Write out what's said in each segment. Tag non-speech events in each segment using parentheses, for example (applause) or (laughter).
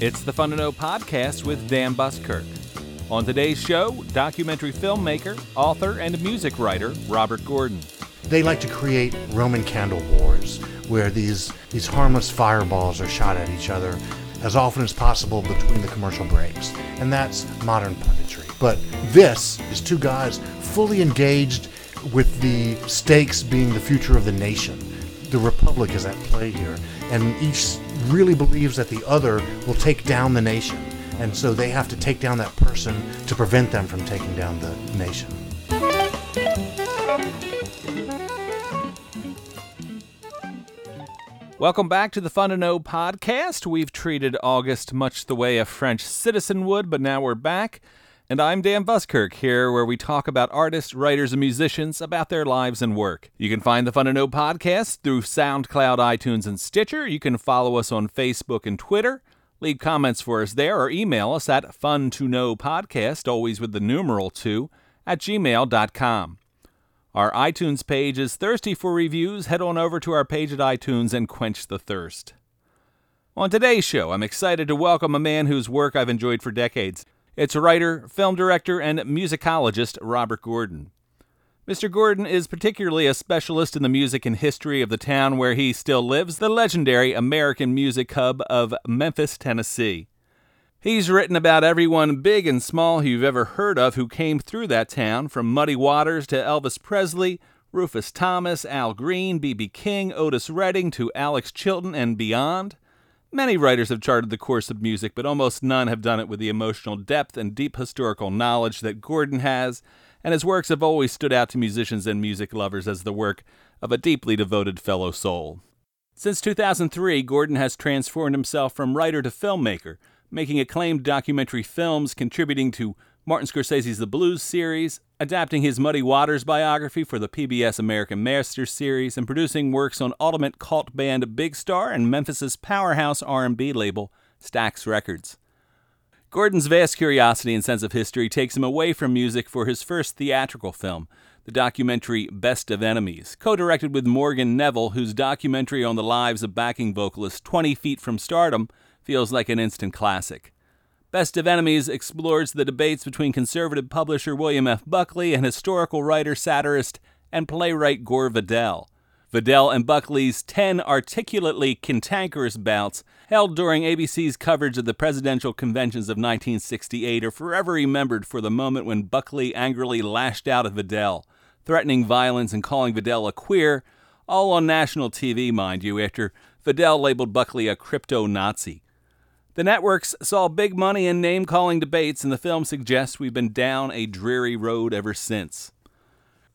It's the Fun to Know podcast with Dan Buskirk. On today's show, documentary filmmaker, author, and music writer Robert Gordon. They like to create Roman candle wars where these, these harmless fireballs are shot at each other as often as possible between the commercial breaks. And that's modern punditry. But this is two guys fully engaged with the stakes being the future of the nation. The republic is at play here, and each really believes that the other will take down the nation. And so they have to take down that person to prevent them from taking down the nation. Welcome back to the Fun to Know podcast. We've treated August much the way a French citizen would, but now we're back. And I'm Dan Buskirk here, where we talk about artists, writers, and musicians about their lives and work. You can find the Fun to Know podcast through SoundCloud, iTunes, and Stitcher. You can follow us on Facebook and Twitter. Leave comments for us there or email us at fun to know podcast, always with the numeral 2, at gmail.com. Our iTunes page is thirsty for reviews. Head on over to our page at iTunes and quench the thirst. On today's show, I'm excited to welcome a man whose work I've enjoyed for decades. It's writer, film director, and musicologist Robert Gordon. Mr. Gordon is particularly a specialist in the music and history of the town where he still lives, the legendary American music hub of Memphis, Tennessee. He's written about everyone big and small you've ever heard of who came through that town, from Muddy Waters to Elvis Presley, Rufus Thomas, Al Green, B.B. King, Otis Redding to Alex Chilton and beyond. Many writers have charted the course of music, but almost none have done it with the emotional depth and deep historical knowledge that Gordon has, and his works have always stood out to musicians and music lovers as the work of a deeply devoted fellow soul. Since 2003, Gordon has transformed himself from writer to filmmaker making acclaimed documentary films, contributing to Martin Scorsese's The Blues series, adapting his Muddy Waters biography for the PBS American Masters series, and producing works on ultimate cult band Big Star and Memphis's powerhouse R&B label Stax Records. Gordon's vast curiosity and sense of history takes him away from music for his first theatrical film, the documentary Best of Enemies, co directed with Morgan Neville, whose documentary on the lives of backing vocalist 20 Feet from Stardom feels like an instant classic. Best of Enemies explores the debates between conservative publisher William F. Buckley and historical writer, satirist, and playwright Gore Vidal. Vidal and Buckley's 10 articulately cantankerous bouts held during ABC's coverage of the presidential conventions of 1968 are forever remembered for the moment when Buckley angrily lashed out at Vidal, threatening violence and calling Vidal a queer, all on national TV, mind you, after Vidal labeled Buckley a crypto Nazi. The networks saw big money in name calling debates, and the film suggests we've been down a dreary road ever since.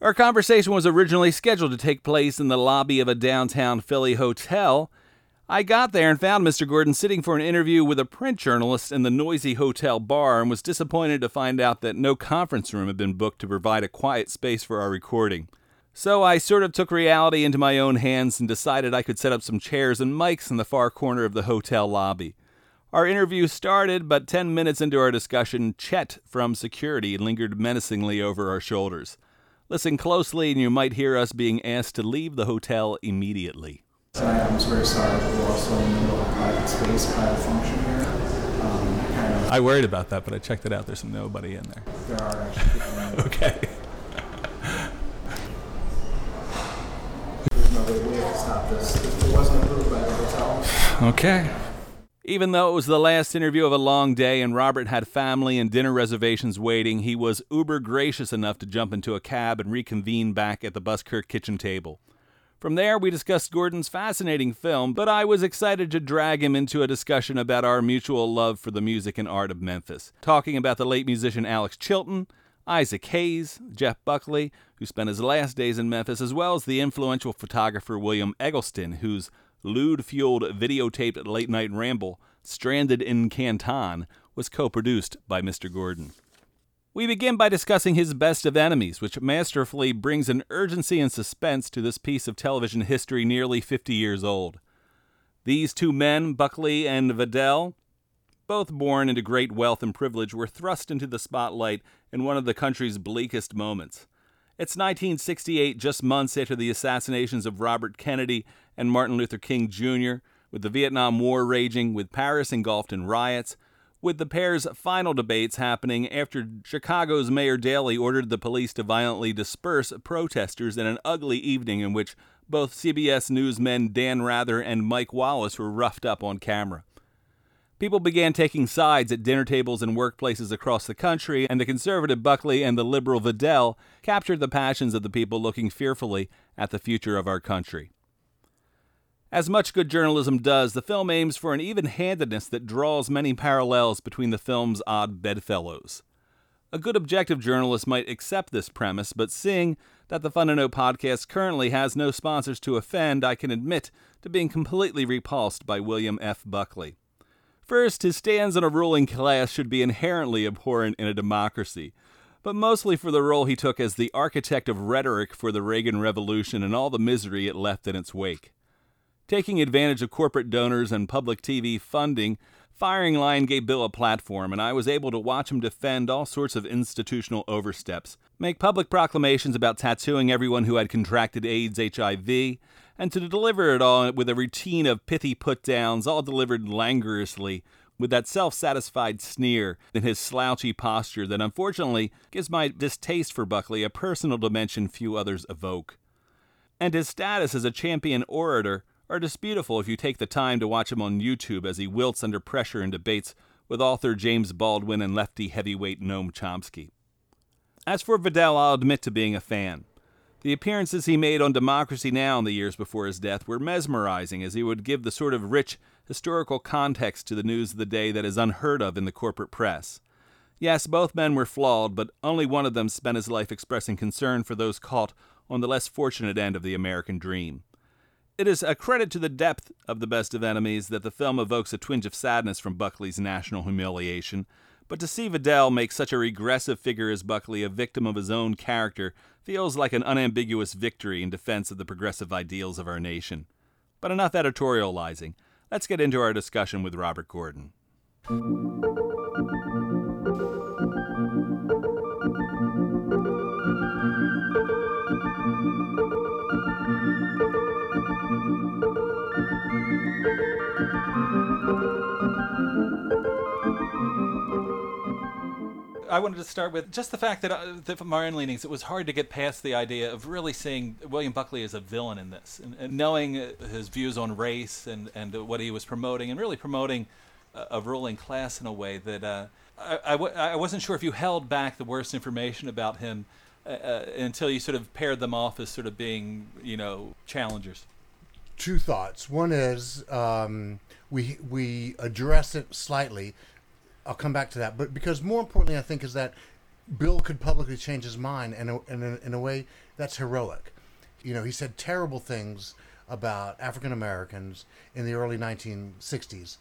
Our conversation was originally scheduled to take place in the lobby of a downtown Philly hotel. I got there and found Mr. Gordon sitting for an interview with a print journalist in the noisy hotel bar and was disappointed to find out that no conference room had been booked to provide a quiet space for our recording. So I sort of took reality into my own hands and decided I could set up some chairs and mics in the far corner of the hotel lobby. Our interview started, but 10 minutes into our discussion, Chet from security lingered menacingly over our shoulders. Listen closely, and you might hear us being asked to leave the hotel immediately. I'm very sorry that we're also in the middle of private space, private function here. Um, kind of, I worried about that, but I checked it out. There's nobody in there. there are actually people in there. (laughs) Okay. There's no way to stop this. It wasn't approved by the hotel. Okay. Even though it was the last interview of a long day and Robert had family and dinner reservations waiting, he was uber gracious enough to jump into a cab and reconvene back at the Buskirk kitchen table. From there, we discussed Gordon's fascinating film, but I was excited to drag him into a discussion about our mutual love for the music and art of Memphis, talking about the late musician Alex Chilton, Isaac Hayes, Jeff Buckley, who spent his last days in Memphis, as well as the influential photographer William Eggleston, whose lewd fueled videotaped late night ramble, Stranded in Canton, was co produced by Mr. Gordon. We begin by discussing his Best of Enemies, which masterfully brings an urgency and suspense to this piece of television history nearly 50 years old. These two men, Buckley and Vidal, both born into great wealth and privilege, were thrust into the spotlight in one of the country's bleakest moments. It's 1968, just months after the assassinations of Robert Kennedy and Martin Luther King Jr., With the Vietnam War raging, with Paris engulfed in riots, with the pair's final debates happening after Chicago's Mayor Daley ordered the police to violently disperse protesters in an ugly evening in which both CBS newsmen Dan Rather and Mike Wallace were roughed up on camera. People began taking sides at dinner tables and workplaces across the country, and the conservative Buckley and the liberal Vidal captured the passions of the people looking fearfully at the future of our country. As much good journalism does, the film aims for an even handedness that draws many parallels between the film's odd bedfellows. A good objective journalist might accept this premise, but seeing that the Fun to Know podcast currently has no sponsors to offend, I can admit to being completely repulsed by William F. Buckley. First, his stands on a ruling class should be inherently abhorrent in a democracy, but mostly for the role he took as the architect of rhetoric for the Reagan Revolution and all the misery it left in its wake. Taking advantage of corporate donors and public TV funding, Firing Line gave Bill a platform, and I was able to watch him defend all sorts of institutional oversteps, make public proclamations about tattooing everyone who had contracted AIDS HIV, and to deliver it all with a routine of pithy put downs, all delivered languorously, with that self satisfied sneer in his slouchy posture that unfortunately gives my distaste for Buckley a personal dimension few others evoke. And his status as a champion orator are disputable if you take the time to watch him on YouTube as he wilts under pressure in debates with author James Baldwin and lefty heavyweight Noam Chomsky. As for Vidal, I'll admit to being a fan. The appearances he made on Democracy Now! in the years before his death were mesmerizing as he would give the sort of rich historical context to the news of the day that is unheard of in the corporate press. Yes, both men were flawed, but only one of them spent his life expressing concern for those caught on the less fortunate end of the American dream. It is a credit to the depth of The Best of Enemies that the film evokes a twinge of sadness from Buckley's national humiliation, but to see Vidal make such a regressive figure as Buckley a victim of his own character feels like an unambiguous victory in defense of the progressive ideals of our nation. But enough editorializing. Let's get into our discussion with Robert Gordon. I wanted to start with just the fact that, uh, that from our own leanings, it was hard to get past the idea of really seeing William Buckley as a villain in this, and, and knowing uh, his views on race and and what he was promoting, and really promoting a, a ruling class in a way that uh, I I, w- I wasn't sure if you held back the worst information about him uh, uh, until you sort of paired them off as sort of being, you know, challengers. Two thoughts. One is um, we we address it slightly I'll come back to that. But because more importantly, I think is that Bill could publicly change his mind, and in, in, in a way that's heroic. You know, he said terrible things about African Americans in the early 1960s,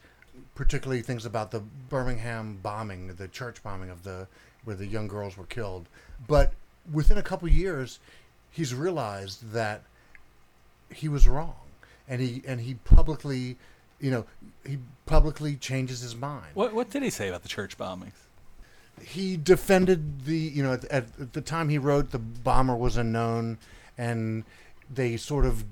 particularly things about the Birmingham bombing, the church bombing of the where the young girls were killed. But within a couple years, he's realized that he was wrong, and he and he publicly you know, he publicly changes his mind. What what did he say about the church bombings? He defended the, you know, at, at the time he wrote, the bomber was unknown, and they sort of,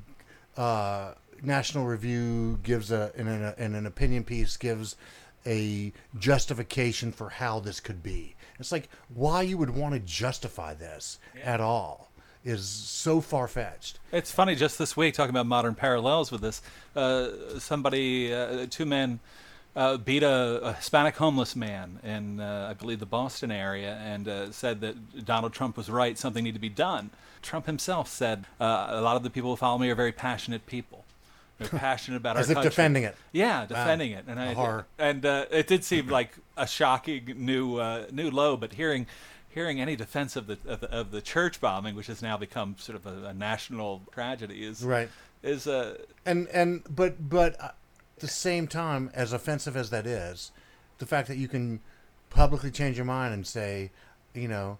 uh, National Review gives a in, an in an opinion piece gives a justification for how this could be. It's like why you would want to justify this yeah. at all is so far fetched. It's funny, just this week, talking about modern parallels with this, uh, somebody, uh, two men, uh, beat a, a, Hispanic homeless man in, uh, I believe, the Boston area and uh, said that Donald Trump was right, something needed to be done. Trump himself said, uh, a lot of the people who follow me are very passionate people. They're (laughs) passionate about As our if country. defending it. Yeah, defending wow. it. And I, and it did seem like a shocking new new low, but hearing hearing any defense of the, of the, of the church bombing, which has now become sort of a, a national tragedy, is right. Is uh, and and but but at the same time, as offensive as that is, the fact that you can publicly change your mind and say, you know,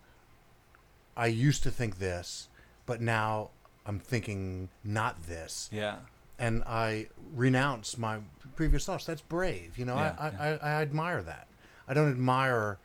I used to think this, but now I'm thinking not this. Yeah. And I renounce my previous thoughts. That's brave. You know, yeah, I, yeah. I, I, I admire that. I don't admire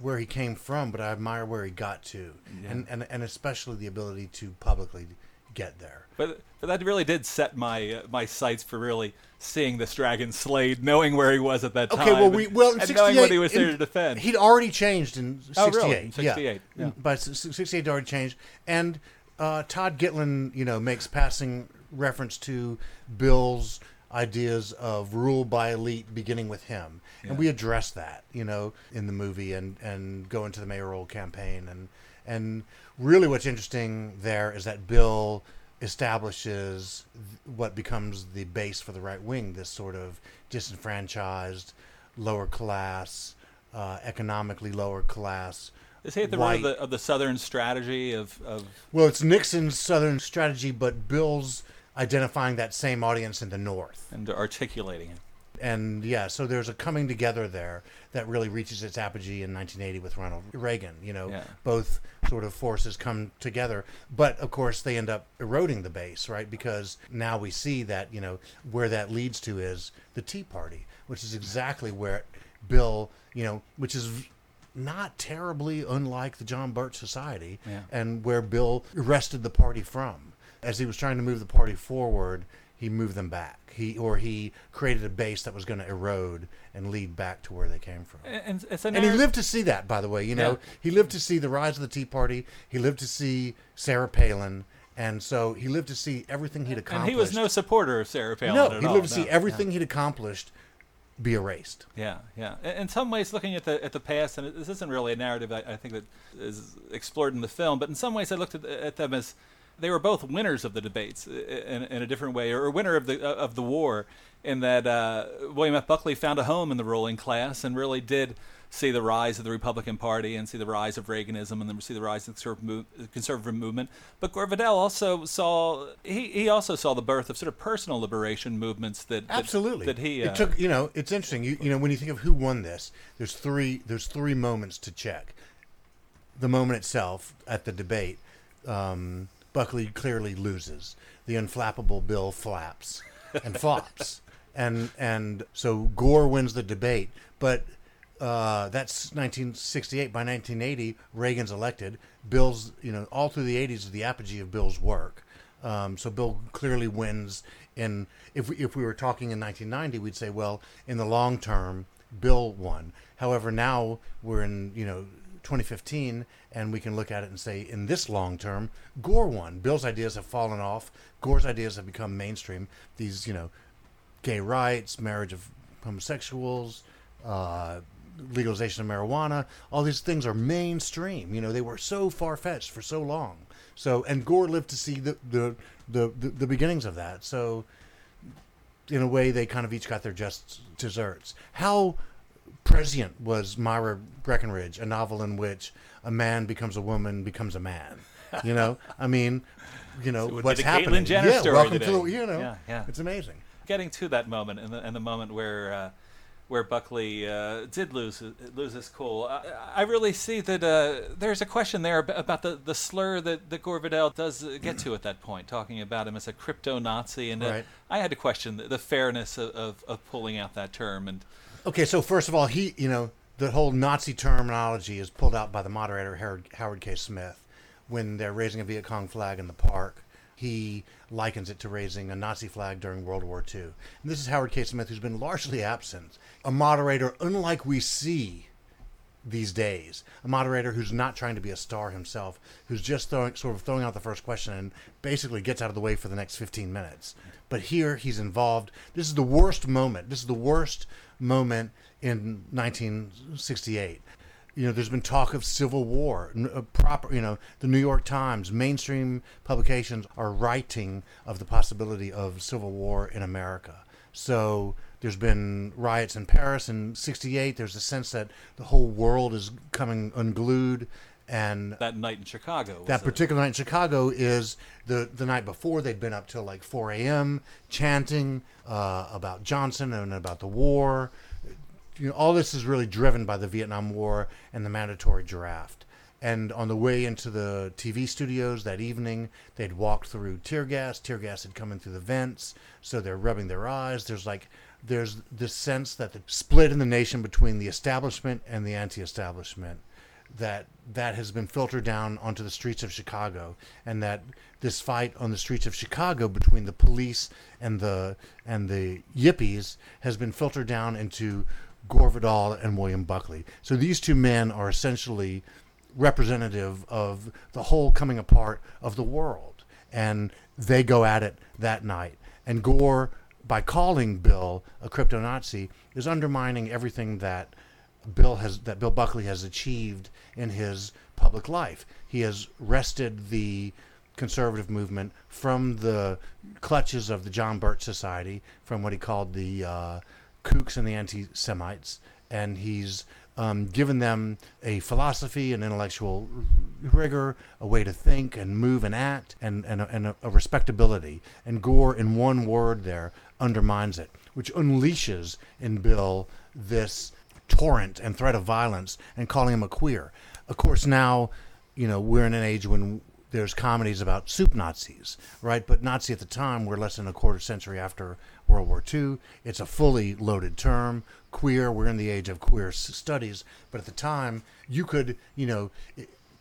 where he came from, but I admire where he got to, yeah. and, and and especially the ability to publicly get there. But but that really did set my uh, my sights for really seeing this dragon slayed, knowing where he was at that time. Okay, well, we well in and 68, knowing what he was in- there to defend. He'd already changed in '68. Oh, 68. really? In 68, yeah. By s- s- 68, already changed. And uh, Todd Gitlin, you know, makes passing reference to Bill's ideas of rule by elite beginning with him. And we address that, you know, in the movie and, and go into the mayoral campaign. And, and really what's interesting there is that Bill establishes what becomes the base for the right wing, this sort of disenfranchised, lower class, uh, economically lower class. Is he at the root of the, of the Southern strategy of, of Well, it's Nixon's Southern strategy, but Bill's identifying that same audience in the North. and articulating it? And yeah, so there's a coming together there that really reaches its apogee in 1980 with Ronald Reagan. You know, Yeah. both sort of forces come together, but of course they end up eroding the base, right? Because now we see that you know where that leads to is the Tea Party, which is exactly where Bill, you know, which is not terribly unlike the John Birch Society, Yeah. and where Bill wrested the party from. As he was trying to move the party forward, he moved them back. He or he created a base that was going to erode and lead back to where they came from. And, it's a And he lived to see that, by the way. You know, Yeah. he lived to see the rise of the Tea Party. He lived to see Sarah Palin, and so he lived to see everything he'd accomplished. and he was no supporter of Sarah Palin no. He all. lived to see no, everything he'd accomplished be erased. Yeah, yeah. In in some ways, looking at the at the past, and this isn't really a narrative I, I think that is explored in the film, but in some ways, I looked at, at them as they were both winners of the debates in, in a different way, or winner of the of the war, in that uh, William F. Buckley found a home in the ruling class and really did see the rise of the Republican Party and see the rise of Reaganism and then see the rise of the conservative, movement. But Gore Vidal also saw he, he also saw the birth of sort of personal liberation movements that that- Absolutely. that, he uh, it took. You know, it's interesting. You you know when you think of who won this, there's three. There's three moments to check. The moment itself at the debate, um, Buckley clearly loses. The unflappable bill flaps and (laughs) flops, and and so Gore wins the debate. But uh, that's 1968. By 1980, Reagan's elected. Bill's, you know, all through the 80s is the apogee of Bill's work. Um, so Bill clearly wins. In if we, if we were talking in 1990, we'd say, well, in the long term, Bill won. However, now we're in you know 2015, and we can look at it and say, in this long term, Gore won. Bill's ideas have fallen off. Gore's ideas have become mainstream. These you know gay rights, marriage of homosexuals, uh, legalization of marijuana. All these things are mainstream. You know, they were so far fetched for so long. So, and Gore lived to see the the, the the the beginnings of that. So, in a way, they kind of each got their just desserts. How prescient was Myra Breckinridge, a novel in which a man becomes a woman, becomes a man. You know, I mean, you know would what's happening. Jenner yeah, story welcome to the you know, Yeah, yeah. it's amazing. getting to that moment and the, and the moment where uh, where Buckley uh, did lose lose his cool. I, I really see that uh, there's a question there about the, the slur that, that Gore Vidal does uh, get to at that point, talking about him as a crypto Nazi, and uh, I had to question the, the fairness of, of, of pulling out that term. And Okay, so first of all, he, you know, the whole Nazi terminology is pulled out by the moderator Howard, K. Smith when they're raising a Viet Cong flag in the park. He likens it to raising a Nazi flag during World War II. And this is Howard K. Smith, who's been largely absent, a moderator unlike we see these days. A moderator who's not trying to be a star himself, who's just throwing, sort of throwing out the first question and basically gets out of the way for the next 15 minutes. But here he's involved. This is the worst moment. This is the worst moment in 1968. You know, there's been talk of civil war. Uh, Proper, you know, the New York Times, mainstream publications are writing of the possibility of civil war in America. So there's been riots in Paris in '68. There's a sense that the whole world is coming unglued, and that night in Chicago, was that particular night in Chicago is the the night before they'd been up till like 4 a.m. chanting uh, about Johnson and about the war. You know, all this is really driven by the Vietnam War and the mandatory draft. And on the way into the TV studios that evening, they'd walked through tear gas. Tear gas had come in through the vents, so they're rubbing their eyes. There's like there's this sense that the split in the nation between the establishment and the anti-establishment that that has been filtered down onto the streets of Chicago, and that this fight on the streets of Chicago between the police and the and the yippies has been filtered down into Gore Vidal and William Buckley. So these two men are essentially representative of the whole coming apart of the world, and they go at it that night. And Gore, by calling Bill a crypto Nazi, is undermining everything that Bill has that Bill Buckley has achieved in his public life. He has wrested the conservative movement from the clutches of the John Birch Society, from what he called the uh, kooks and the anti-Semites, and he's um, given them a philosophy, an intellectual rigor, a way to think and move and act, and, and, a, and a, a respectability. And Gore, in one word, there undermines it, which unleashes in Bill this torrent and threat of violence and calling him a queer. Of course, now, you know, we're in an age when there's comedies about soup Nazis, right? But Nazi at the time, we're less than a quarter century after World War II. It's a fully loaded term. Queer, we're in the age of queer studies. But at the time, you could, you know,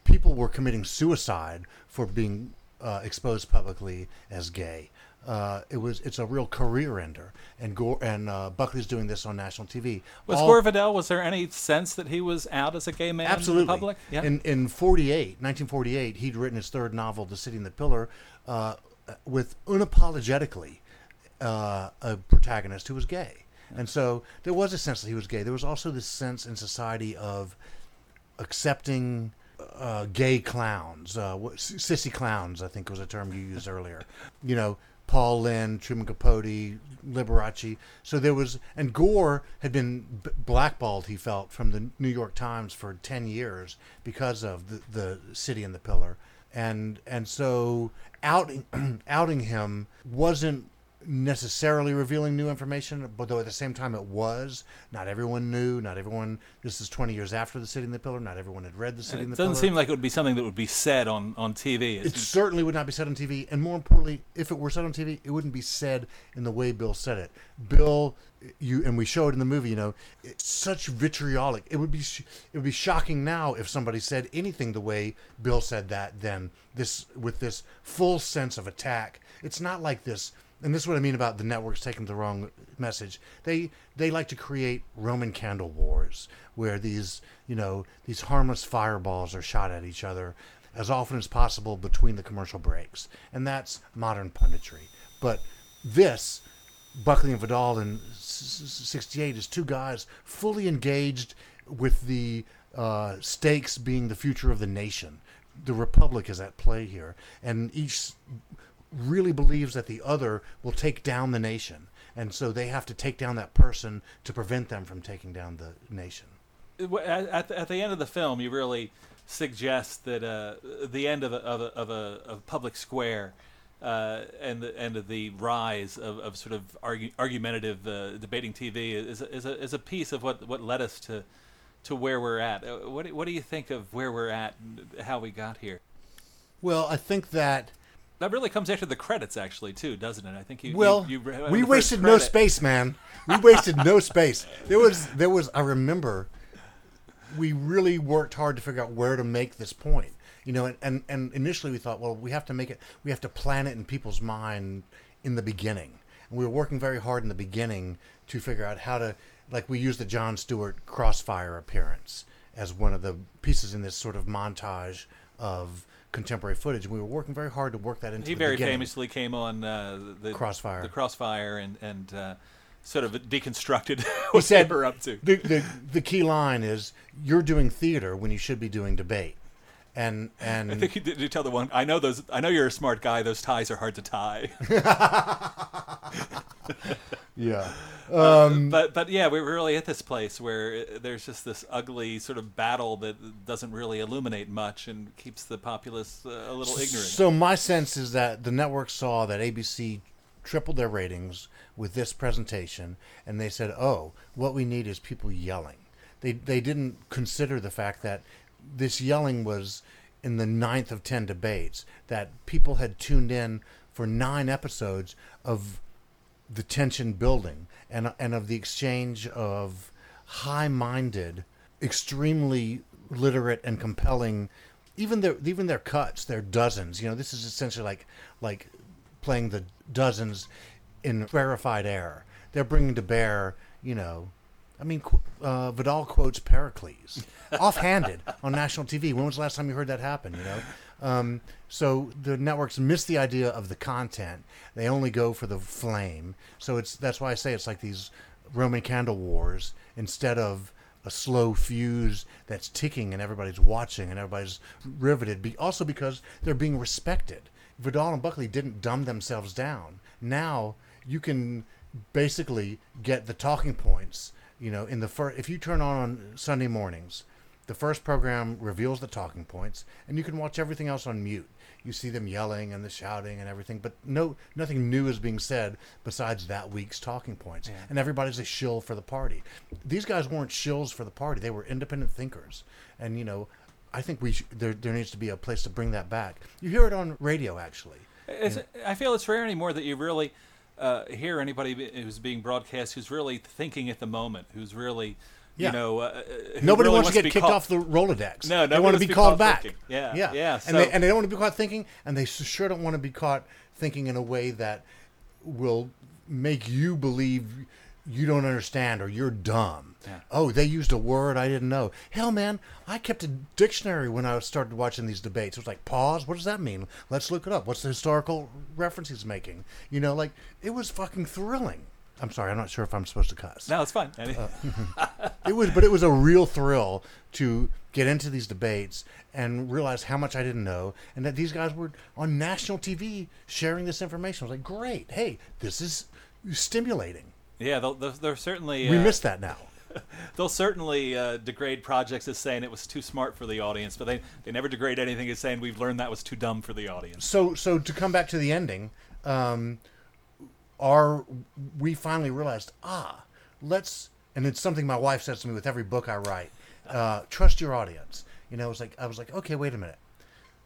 people were committing suicide for being uh, exposed publicly as gay. Uh, it was it's a real career ender, and Gore and uh, Buckley's doing this on national TV. Was All- Gore Vidal? Was there any sense that he was out as a gay man Absolutely. in the public? Yeah. In in 48, 1948, he'd written his third novel, The City and the Pillar, uh, with unapologetically uh, a protagonist who was gay. And so there was a sense that he was gay. There was also this sense in society of accepting uh, gay clowns, uh, sissy clowns, I think was a term you used earlier. You know, Paul Lynde, Truman Capote, Liberace. So there was, and Gore had been blackballed, he felt, from the New York Times for 10 years because of the, the City and the Pillar. And, and so outing, (clears throat) outing him wasn't necessarily revealing new information, but though at the same time it was. Not everyone knew. Not everyone. This is 20 years after the City and the Pillar. Not everyone had read the City and, the Pillar. it doesn't seem like it would be something that would be said on, on TV. It certainly would not be said on TV, and more importantly, if it were said on TV, it wouldn't be said in the way Bill said it. Bill, you and we show it in the movie. You know, it's such vitriolic. It would be it would be shocking now if somebody said anything the way Bill said that. Then this with this full sense of attack. It's not like this. And this is what I mean about the networks taking the wrong message. They they like to create Roman candle wars where these you know these harmless fireballs are shot at each other as often as possible between the commercial breaks, and that's modern punditry. But this Buckley and Vidal in s- s- '68 is two guys fully engaged with the uh, stakes being the future of the nation. The republic is at play here, and each really believes that the other will take down the nation, and so they have to take down that person to prevent them from taking down the nation. at, at the- end of the film, you really suggest that uh, the end of a, of a, of a of public square uh, and the and of the rise of, of sort of argu- argumentative uh, debating TV is a, is a is a piece of what what led us to to where we're at. Uh, What do- what do you think of where we're at and how we got here? Well, I think that That really comes after the credits, actually, too, doesn't it? I think you. Well, you, you, we wasted no space, man. We wasted no space. There was, there was. I remember, we really worked hard to figure out where to make this point. You know, and, and, and initially we thought, well, we have to make it. We have to plan it in people's mind in the beginning. And we were working very hard in the beginning to figure out how to, like, we used the Jon Stewart crossfire appearance as one of the pieces in this sort of montage of contemporary footage. And we were working very hard to work that into He the very beginning. famously came on uh, the Crossfire. the Crossfire, and and uh, sort of deconstructed (laughs) he what said they were up to. The, the the key line is you're doing theater when you should be doing debate, and and I think you did you tell the one. I know those. I know you're a smart guy. Those ties are hard to tie. (laughs) (laughs) yeah, but but yeah, we're really at this place where uh, there's just this ugly sort of battle that doesn't really illuminate much and keeps the populace uh, a little ignorant. So my sense is that the network saw that ABC tripled their ratings with this presentation, and they said, "Oh, what we need is people yelling." They they didn't consider the fact that this yelling was in the ninth of ten debates that people had tuned in for nine episodes of the tension building and and of the exchange of high-minded, extremely literate and compelling. Even their even their cuts, their dozens. You know, this is essentially like like playing the dozens in rarefied air. They're bringing to bear, you know, I mean, uh, Vidal quotes Pericles, (laughs) offhanded on national TV. When was the last time you heard that happen? You know, um, so the networks miss the idea of the content. They only go for the flame. So it's that's why I say it's like these Roman candle wars instead of a slow fuse that's ticking and everybody's watching and everybody's riveted. Be, also because they're being respected. Vidal and Buckley didn't dumb themselves down. Now you can basically get the talking points. You know, in the first, if you turn on on Sunday mornings, the first program reveals the talking points, and you can watch everything else on mute. You see them yelling and the shouting and everything, but no, nothing new is being said besides that week's talking points. And everybody's a shill for the party. These guys weren't shills for the party; they were independent thinkers. And you know, I think we sh- there there needs to be a place to bring that back. You hear it on radio, actually. It's, I feel it's rare anymore that you really uh, hear anybody who's being broadcast who's really thinking at the moment, who's really, Yeah. you know, uh, who Nobody really wants to get kicked called- off the Rolodex. No, they want to be be called caught back. thinking. Yeah, yeah, yeah, And they and they don't want to be caught thinking, and they sure don't want to be caught thinking in a way that will make you believe you don't understand or you're dumb. Yeah. Oh, they used a word I didn't know. Hell, man, I kept a dictionary when I started watching these debates. It was like, pause. What does that mean? Let's look it up. What's the historical reference he's making? You know, like it was fucking thrilling. I'm sorry, I'm not sure if I'm supposed to cuss No, it's fine. Uh, (laughs) it was but it was a real thrill to get into these debates and realize how much I didn't know and that these guys were on national TV sharing this information. I was like, great, hey, this is stimulating. Yeah, they'll, they'll, they're certainly. We uh, miss that now. (laughs) They'll certainly uh, degrade projects as saying it was too smart for the audience, but they, they never degrade anything as saying we've learned that was too dumb for the audience. So so to come back to the ending, um, our we finally realized ah let's and it's something my wife says to me with every book I write. Uh, trust your audience. You know, it's like I was like, okay, wait a minute.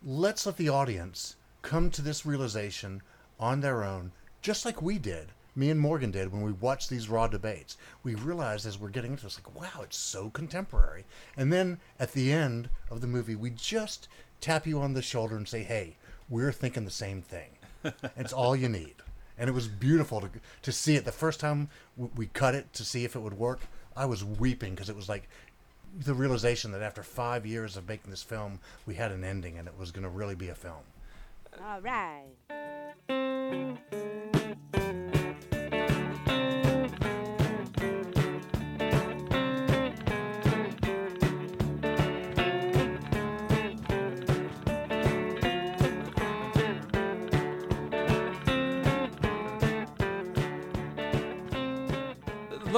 Let's let the audience come to this realization on their own, just like we did. Me and Morgan did when we watched these raw debates. We realized as we're getting into this, like, wow, it's so contemporary. And then at the end of the movie, we just tap you on the shoulder and say, hey, we're thinking the same thing. (laughs) it's all you need. And it was beautiful to, to see it. The first time we cut it to see if it would work, I was weeping because it was like the realization that after five years of making this film, we had an ending and it was going to really be a film. All right.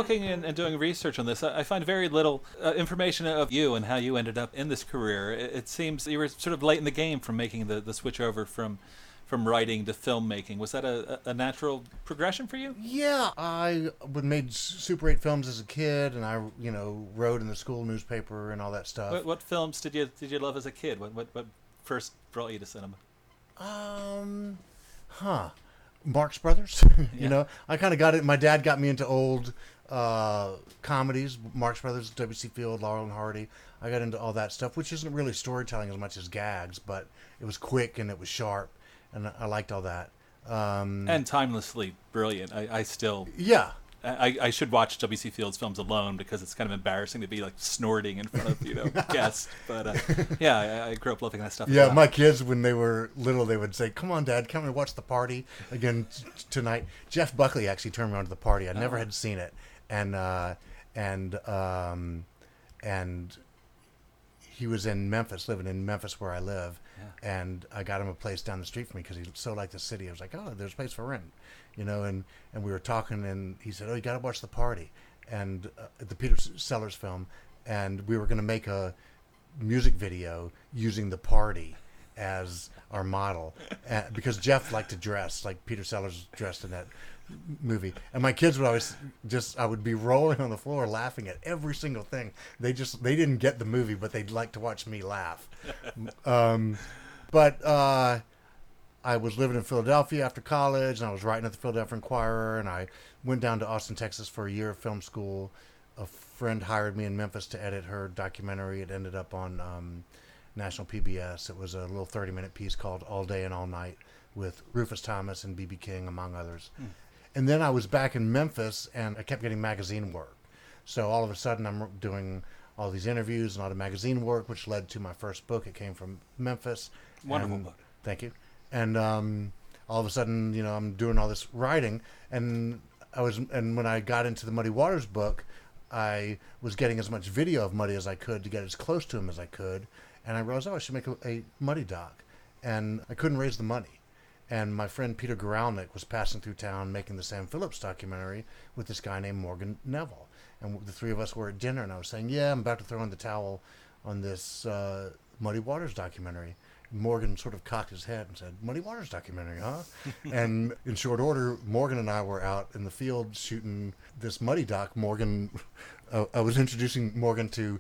Looking in, and doing research on this, I, I find very little uh, information of you and how you ended up in this career. It, it seems you were sort of late in the game from making the, the switch over from from writing to filmmaking. Was that a, a natural progression for you? Yeah, I would made Super 8 films as a kid, and I, you know, wrote in the school newspaper and all that stuff. What, what films did you did you love as a kid? What what, what first brought you to cinema? Um, huh. Marx Brothers. (laughs) Yeah. you know, I kind of got it. My dad got me into old uh, comedies, Marx Brothers, W.C. Field, Laurel and Hardy. I got into all that stuff, which isn't really storytelling as much as gags, but it was quick and it was sharp, and I, liked all that. Um, And timelessly brilliant. I, I still yeah, I, I should watch W.C. Fields films alone because it's kind of embarrassing to be like snorting in front of you know (laughs) guests. But uh, yeah, I, I grew up loving that stuff. Yeah, well. my kids when they were little, they would say, "Come on, Dad, come and watch the party again t- tonight." Jeff Buckley actually turned me on to the party. I never had seen it, and uh, and um, and he was in Memphis, living in Memphis where I live, and I got him a place down the street from me because he so liked the city. I was like, "Oh, there's a place for rent," you know, and and we were talking, and he said, "Oh, you got to watch the party," and uh, the Peter Sellers film, and we were going to make a music video using the party as our model uh, because Jeff liked to dress like Peter Sellers dressed in that movie and my kids would always just I would be rolling on the floor laughing at every single thing they just they didn't get the movie but they'd like to watch me laugh (laughs) um, but uh, I was living in Philadelphia after college, and I was writing at the Philadelphia Inquirer, and I went down to Austin, Texas for a year of film school. a friend hired me in Memphis to edit her documentary. It ended up on um, National PBS. It was a little 30 minute piece called All Day and All Night with Rufus Thomas and B.B. King, among others. And then I was back in Memphis and I kept getting magazine work. So all of a sudden I'm doing all these interviews and all the magazine work, which led to my first book. It came from Memphis. Wonderful And- book. Thank you. And um, all of a sudden, you know, I'm doing all this writing, and I was, and when I got into the Muddy Waters book, I was getting as much video of Muddy as I could to get as close to him as I could, and I realized, oh, I should make a, a Muddy doc, and I couldn't raise the money. And my friend Peter Guralnick was passing through town making the Sam Phillips documentary with this guy named Morgan Neville. And the three of us were at dinner, and I was saying, Yeah, I'm about to throw in the towel on this uh, Muddy Waters documentary. Morgan sort of cocked his head and said, Muddy Waters documentary, huh? (laughs) and in short order, Morgan and I were out in the field shooting this Muddy doc. Morgan, (laughs) uh, I was introducing Morgan to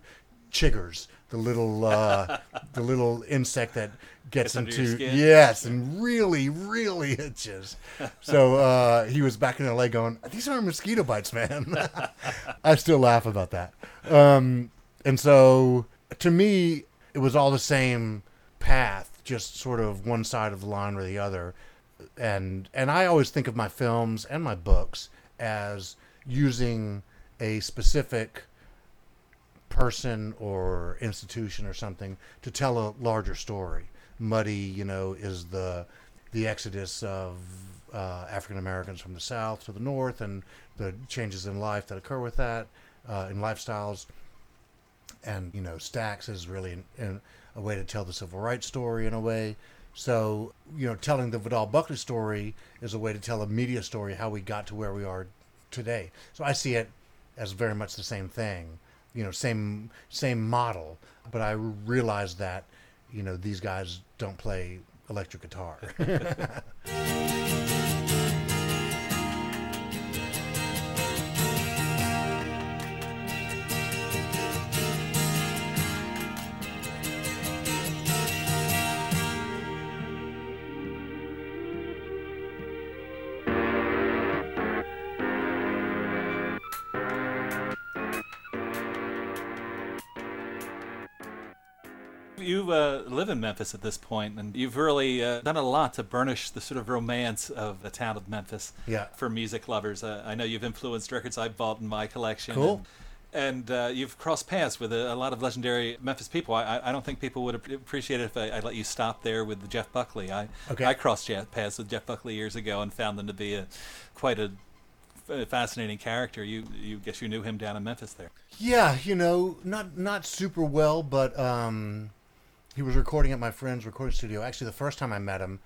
chiggers, the little uh, (laughs) the little insect that gets Gets into yes, and really, really (laughs) itches. (laughs) So uh, he was back in LA going, "These aren't mosquito bites, man." I still laugh about that. Um, and so to me, it was all the same path, just sort of one side of the line or the other. And and I always think of my films and my books as using a specific person or institution or something to tell a larger story. Muddy, you know, is the the exodus of uh, African Americans from the South to the North and the changes in life that occur with that, uh, in lifestyles. And you know, Stax is really in, in a way to tell the civil rights story in a way. So you know, telling the Vidal Buckley story is a way to tell a media story how we got to where we are today. So I see it as very much the same thing, you know, same same model. But I realize that you know these guys don't play electric guitar. (laughs) (laughs) in Memphis at this point, and you've really uh, done a lot to burnish the sort of romance of the town of Memphis Yeah. for music lovers. Uh, I know you've influenced records I've bought in my collection. Cool. And, and uh, you've crossed paths with a, a lot of legendary Memphis people. I, I- don't think people would appreciate it if I, I let you stop there with Jeff Buckley. I, Okay. I crossed paths with Jeff Buckley years ago and found him to be a quite a fascinating character. You, you guess you knew him down in Memphis there. Yeah, you know, not not super well, but um, he was recording at my friend's recording studio. Actually, the first time I met him,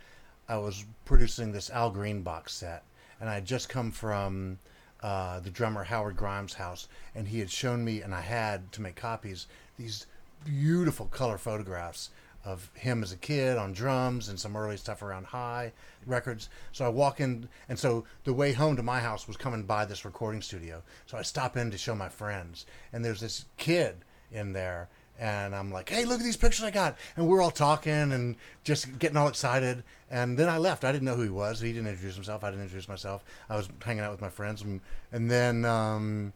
I was producing this Al Green box set, and I had just come from uh, the drummer Howard Grimes' house, and he had shown me, and I had to make copies these beautiful color photographs of him as a kid on drums and some early stuff around Hi Records. So I walk in, and so the way home to my house was coming by this recording studio. So I stop in to show my friends, and there's this kid in there, and I'm like, "Hey, look at these pictures I got!" And we're all talking and just getting all excited. And then I left. I didn't know who he was. He didn't introduce himself. I didn't introduce myself. I was hanging out with my friends, and and then. Um,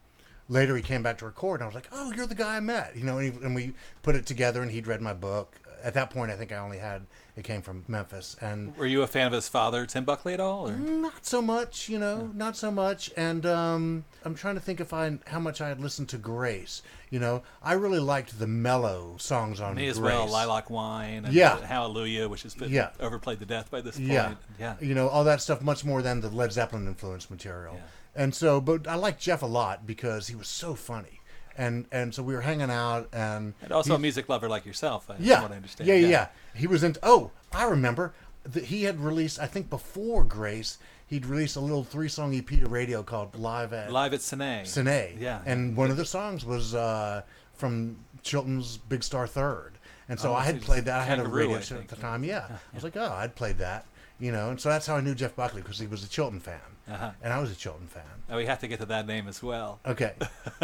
later he came back to record and I was like, "Oh, you're the guy I met," you know, and, he, and we put it together and he'd read my book. At that point, I think I only had it came from Memphis and Were you a fan of his father, Tim Buckley, at all? Or? not so much, you know, not so much. And um, I'm trying to think if I how much I had listened to Grace. You know, I really liked the mellow songs on Me as Grace. well, Lilac Wine, and Yeah. Hallelujah, which has been Yeah. overplayed to death by this point. Yeah, yeah. You know, all that stuff much more than the Led Zeppelin influenced material. And so, but I liked Jeff a lot because he was so funny. And and so we were hanging out and And also he- a music lover like yourself, I- Yeah, what I understand. yeah, yeah, yeah. He was in. Oh, I remember that he had released. I think before Grace, he'd released a little three-song EP to radio called "Live at Live at Sin-é. Sin-é." Yeah. and one of the songs was uh, from Chilton's "Big Star Third. and so Oh, I had played that. I had a radio show at the yeah. time. Yeah, (laughs) I was like, oh, I'd played that, you know, and so that's how I knew Jeff Buckley because he was a Chilton fan, Uh-huh. and I was a Chilton fan. Oh, we have to get to that name as well. Okay.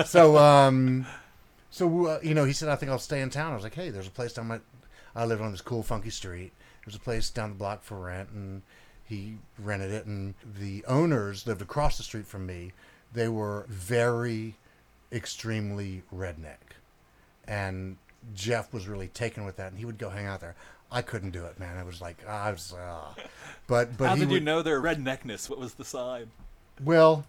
So, (laughs) um, so uh, you know, he said, "I think I'll stay in town." I was like, "Hey, there's a place down my, I live on this cool, funky street. There's a place down the block for rent, and he rented it. And the owners lived across the street from me. They were very extremely redneck, and Jeff was really taken with that, and he would go hang out there. I couldn't do it, man. I was like, I was, uh, but but How did you know their redneckness? What was the sign? well,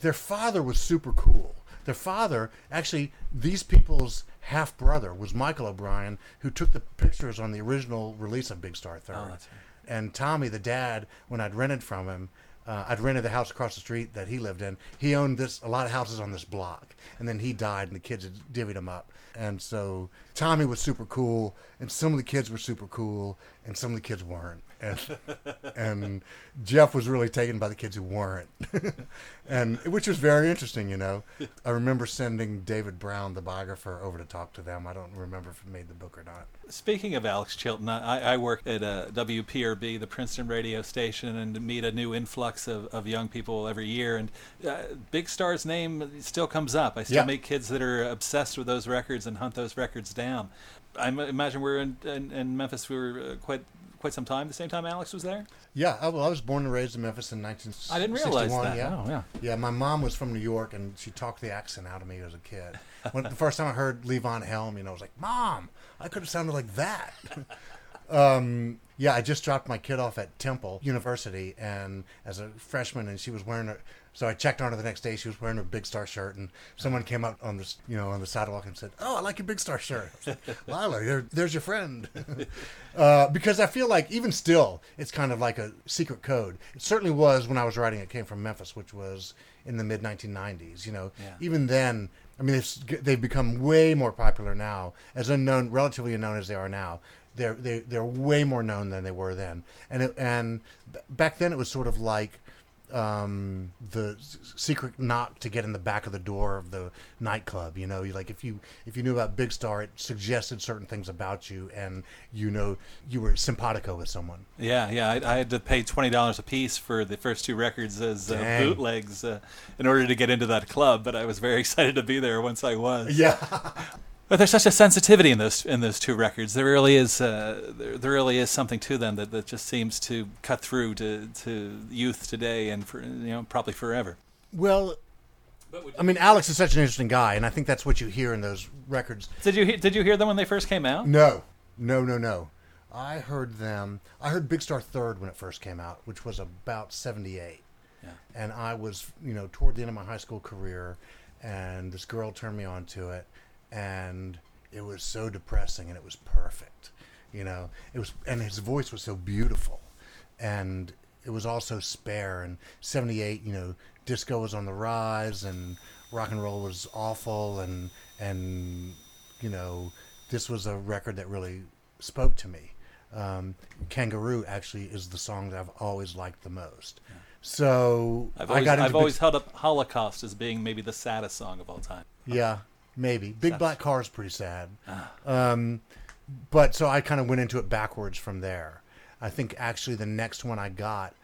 their father was super cool. Their father, actually, these people's half brother was Michael O'Brien, who took the pictures on the original release of Big Star Third. Oh, that's right. And Tommy, the dad, when I'd rented from him, uh, I'd rented the house across the street that he lived in. He owned this a lot of houses on this block, and then he died, and the kids had divvied him up. And so Tommy was super cool, and some of the kids were super cool, and some of the kids weren't. And and Jeff was really taken by the kids who weren't, (laughs) and which was very interesting. You know, I remember sending David Browne, the biographer, over to talk to them. I don't remember if he made the book or not. Speaking of Alex Chilton, I, I work at uh, WPRB, the Princeton radio station, and meet a new influx of, of young people every year. And uh, Big Star's name still comes up. I still Yeah. meet kids that are obsessed with those records and hunt those records down. I imagine we're in, in, in Memphis. We were uh, quite quite some time. The same time Alex was there. Yeah, I, well, I was born and raised in Memphis in 1961. I didn't realize that. Yeah. Oh, yeah. Yeah, my mom was from New York, and she talked the accent out of me as a kid. (laughs) When the first time I heard Levon Helm, you know, I was like, "Mom, I could have sounded like that." (laughs) um, yeah, I just dropped my kid off at Temple University, and as a freshman, and she was wearing a. So I checked on her the next day. She was wearing a Big Star shirt, and someone came up on this, you know, on the sidewalk and said, "Oh, I like your Big Star shirt." I was (laughs) like, Lila, there, there's your friend. (laughs) uh, because I feel like even still, it's kind of like a secret code. It certainly was when I was writing. It came from Memphis, which was in the mid 1990s. You know, Yeah. even then, I mean, they've become way more popular now, as unknown, relatively unknown as they are now. They're they, they're way more known than they were then. And it, and b- back then, it was sort of like um, the secret knock to get in the back of the door of the nightclub. You know, you like if you if you knew about Big Star, it suggested certain things about you, and you know you were simpatico with someone. Yeah, yeah. I, I had to pay twenty dollars a piece for the first two records as uh, bootlegs uh, in order to get into that club. But I was very (laughs) excited to be there once I was. Yeah, (laughs) But there's such a sensitivity in those in those two records. There really is uh, there, there really is something to them that, that just seems to cut through to, to youth today and for you know probably forever. well. I mean, Alex is such an interesting guy, and I think that's what you hear in those records. Did you he- did you hear them when they first came out? No, no, no, no. I heard them. I heard Big Star Third when it first came out, which was about '78. Yeah. And I was, you know, toward the end of my high school career, and this girl turned me on to it, and it was so depressing, and it was perfect. You know, it was, and his voice was so beautiful, and it was also spare. And '78, you know, disco was on the rise, and rock and roll was awful, and and you know, this was a record that really spoke to me. Um, Kangaroo actually is the song that I've always liked the most. So I've I got I've always held up Holocaust as being maybe the saddest song of all time. yeah, maybe Big Black Car is pretty sad. Ah. Um, but so I kind of went into it backwards from there. I think actually the next one I got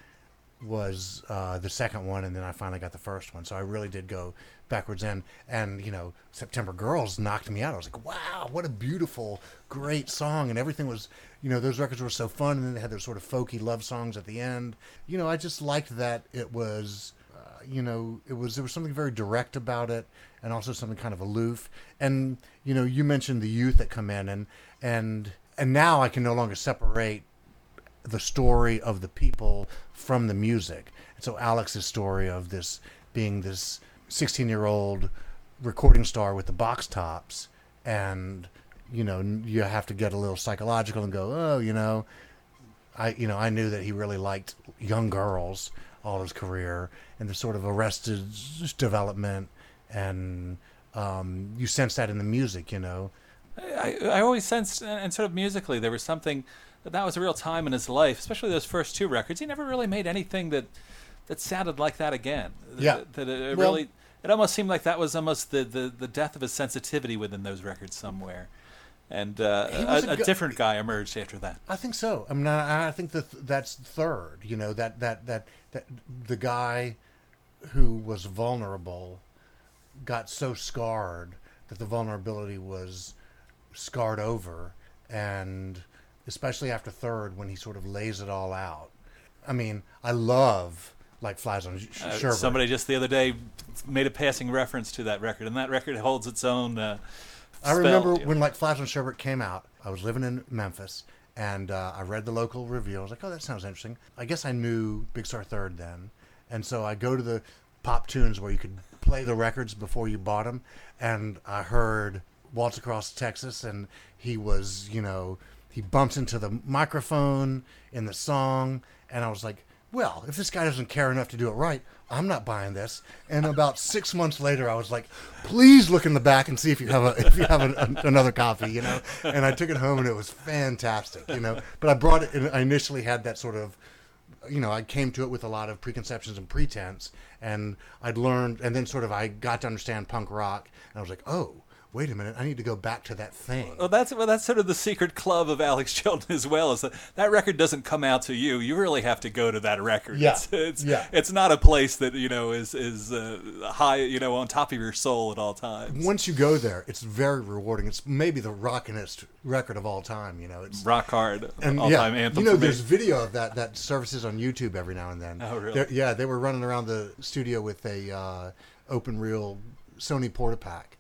was uh, the second one, and then I finally got the first one. So I really did go backwards in. And you know, September Girls knocked me out. I was like, wow, what a beautiful, great song, and everything was, you know, those records were so fun, and then they had those sort of folky love songs at the end. You know, I just liked that it was. Uh, you know, it was there was something very direct about it, and also something kind of aloof. And you know, you mentioned the youth that come in, and and and now I can no longer separate the story of the people from the music. And so Alex's story of this being this 16 year old recording star with the box tops and you know you have to get a little psychological and go oh you know I you know I knew that he really liked young girls all his career and the sort of arrested development and um, you sense that in the music you know I, I always sensed, and sort of musically, there was something that that was a real time in his life, especially those first two records. He never really made anything that that sounded like that again. Yeah. That, that it, Well- really, it almost seemed like that was almost the, the, the death of his sensitivity within those records somewhere. And uh, a, a a different guy emerged after that. I think so. I mean, I, I think that that's third. You know, that that that that the guy who was vulnerable got so scarred that the vulnerability was scarred over, and especially after third when he sort of lays it all out. I mean, I love like flies on sh- Uh, somebody just the other day made a passing reference to that record, and that record holds its own. Uh, I spell, remember when like Flies on sherbert came out. I was living in Memphis, and uh, I read the local review. I was like, "Oh, that sounds interesting." I guess I knew Big Star Third then, and so I go to the Pop Tunes where you could play the records before you bought them, and I heard Waltz Across Texas, and he was, you know, he bumps into the microphone in the song, and I was like. Well, if this guy doesn't care enough to do it right, I'm not buying this. And about six months later, I was like, "Please look in the back and see if you have a if you have an, an, another copy," you know. And I took it home, and it was fantastic, you know. But I brought it. And I initially had that sort of, you know, I came to it with a lot of preconceptions and pretense, and I'd learned, and then sort of I got to understand punk rock, and I was like, "Oh, wait a minute, I need to go back to that thing." Well, that's well, that's sort of the secret club of Alex (laughs) Chilton as well. Is that that record doesn't come out to you. You really have to go to that record. Yeah. It's, it's, Yeah. it's not a place that you know is is uh, high, you know, on top of your soul at all times. Once you go there, it's very rewarding. It's maybe the rockinest record of all time. You know, it's Rock hard, and all yeah, time anthem. you know, there's video of that that surfaces on YouTube every now and then. Oh, really? They're- yeah, they were running around the studio with a uh, open reel Sony Portapack,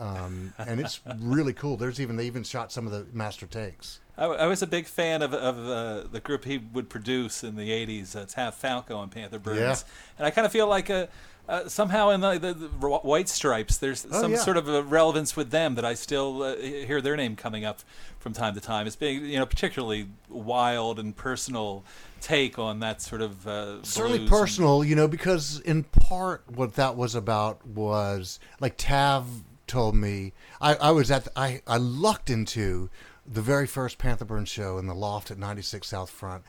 um, and it's really cool. There's even they even shot some of the master takes. I, I was a big fan of, of uh, the group he would produce in the 80s, uh, Tav Falco and Panther Burns. Yeah. And I kind of feel like uh uh, somehow in the, the, the White Stripes, there's Oh, some yeah. sort of a relevance with them that I still uh, hear their name coming up from time to time as being, you know, particularly wild and personal take on that sort of uh, Certainly blues and- personal, you know, because in part what that was about was like Tav told me. I, I was at the, I I lucked into the very first Panther Burn show in the loft at 96 South Front.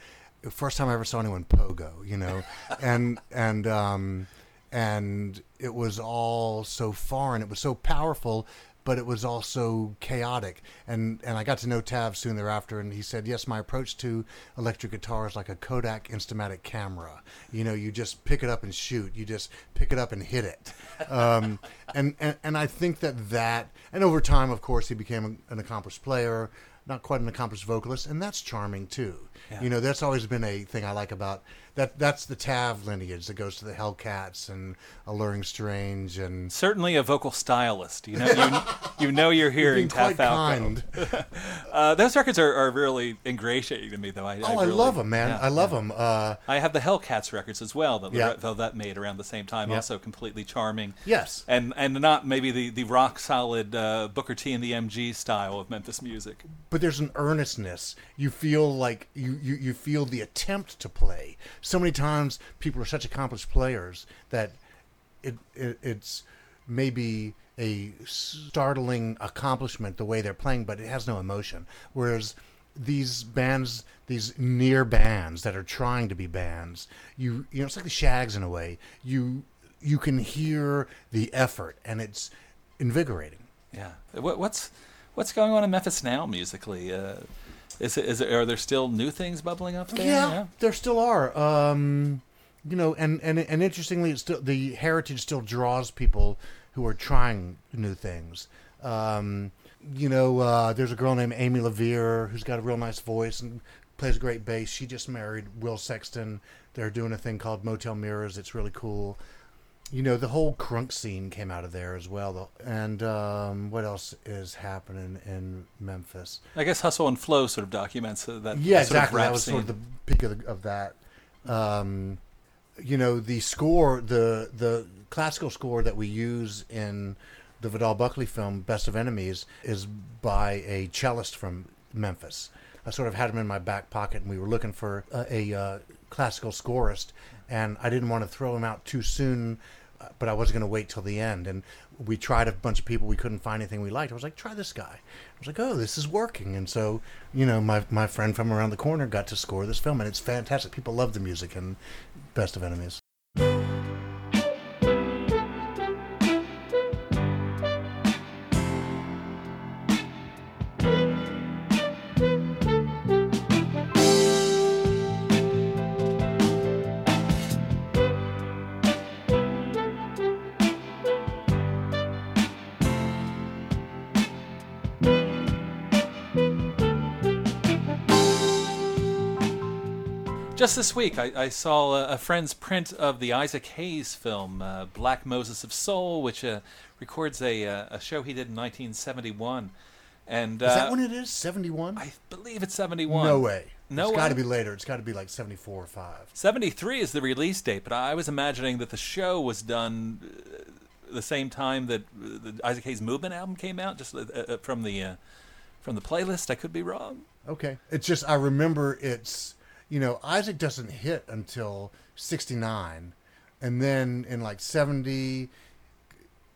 First time I ever saw anyone pogo, you know, (laughs) and and um and it was all so foreign. It was so powerful, but it was also chaotic. And and I got to know Tav soon thereafter, and he said, "Yes, my approach to electric guitar is like a Kodak Instamatic camera. You know, you just pick it up and shoot. You just pick it up and hit it." Um, (laughs) and, and and I think that that, and over time, of course, he became an accomplished player. Not quite an accomplished vocalist, and that's charming too. You know, that's always been a thing I like about that. That's the Tav lineage that goes to the Hellcats and Alluring Strange and Certainly a vocal stylist. You know, you, you know you're (laughs) hearing Tav Falco. kind. (laughs) Uh, those records are, are really ingratiating to me, though. I, Oh, I, really- love them, man. yeah, I love yeah. them. Uh, I have the Hellcats records as well that Yeah. Velvet made around the same time, Yeah. also completely charming. Yes. And and not maybe the, the rock solid uh, Booker T and the MG style of Memphis music. but there's an earnestness. You feel like you, you, you feel the attempt to play. So many times people are such accomplished players that it, it it's maybe a startling accomplishment the way they're playing, but it has no emotion. Whereas these bands, these near bands that are trying to be bands, you you know, it's like the Shags in a way. You you can hear the effort, and it's invigorating. Yeah. What, what's what's going on in Memphis now musically? Uh, is it, is it, are there still new things bubbling up there? Yeah, there still are. Um, you know, and and and interestingly, it's still the heritage still draws people who are trying new things. Um, you know, uh, there's a girl named Amy LaVere who's got a real nice voice and plays great bass. She just married Will Sexton. They're doing a thing called Motel Mirrors. It's really cool. You know, the whole crunk scene came out of there as well. And um, what else is happening in Memphis? I guess Hustle and Flow sort of documents uh, that. Yeah, exactly. That was sort of the peak of, the, of that. Um, you know, the score, the the classical score that we use in the Vidal Buckley film Best of Enemies is by a cellist from Memphis. I sort of had him in my back pocket, and we were looking for a, a uh, classical scorist, and I didn't want to throw him out too soon, but I wasn't going to wait till the end. And we tried a bunch of people, we couldn't find anything we liked. I was like, try this guy. I was like, oh, this is working. And so, you know, my my friend from around the corner got to score this film, and it's fantastic. People love the music and Best of Enemies. Just this week, I, I saw a, a, friend's print of the Isaac Hayes film, uh, Black Moses of Soul, which uh, records a, uh, a show he did in 1971. And is that uh, when it is? Seventy one? I believe it's 71. No way. No it's got to be later. It's got to be like seventy four or five. 73 is the release date, but I was imagining that the show was done uh, the same time that uh, the Isaac Hayes Movement album came out, just uh, uh, from the uh, from the playlist. I could be wrong. Okay. It's just I remember it's you know Isaac doesn't hit until sixty nine, and then in like seventy,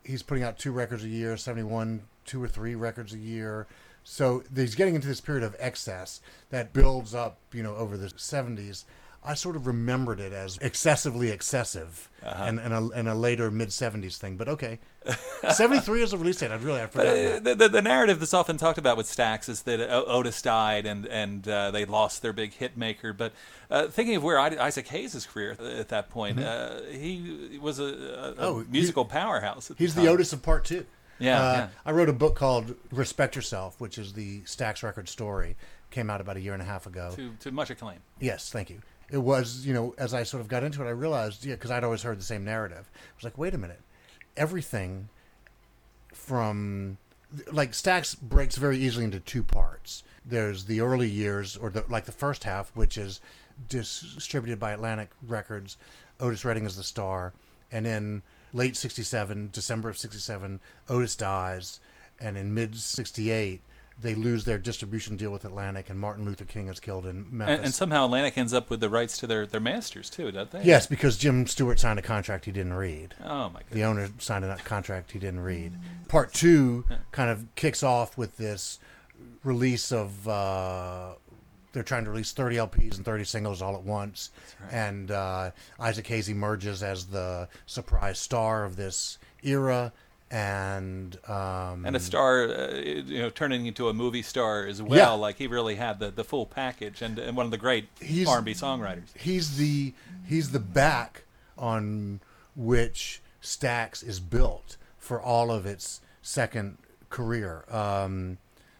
he's putting out two records a year. Seventy one, two or three records a year. So he's getting into this period of excess that builds up, you know, over the seventies. I sort of remembered it as excessively excessive and, and, a, and a later mid 70s thing. But okay. 73 is a release date. I'd really, I forgot. Uh, the, the, the narrative that's often talked about with Stax is that uh, Otis died and and uh, they lost their big hit maker. But uh, thinking of where Isaac Hayes' career at that point, uh, he was a, a, Mm-hmm. Oh, he- musical powerhouse. At He's the, the. Otis of part two. Yeah, Uh, yeah. I wrote a book called Respect Yourself, which is the Stax record story. Came out about a year and a half ago. to, to much acclaim. Yes, thank you. It was, you know, as I sort of got into it, I realized, yeah, because I'd always heard the same narrative. I was like, wait a minute. Everything from, like, Stax breaks very easily into two parts. There's the early years, or the, like the first half, which is distributed by Atlantic Records. Otis Redding is the star. And in late 67, December of 67, Otis dies. And in mid 68, they lose their distribution deal with Atlantic, and Martin Luther King is killed in Memphis. And, and somehow Atlantic ends up with the rights to their, their masters too, don't they? Yes, because Jim Stewart signed a contract he didn't read. Oh my god The owner signed a contract he didn't read. Part two kind of kicks off with this release of. Uh, they're trying to release 30 LPs and 30 singles all at once. And uh, Isaac Hayes emerges as the surprise star of this era. And. Um, And a star, uh, you know, turning into a movie star as well. Yeah. Like he really had the, the full package, and, and one of the great He's- R&B songwriters. he's the he's the back on which Stax is built for all of its second career. Um,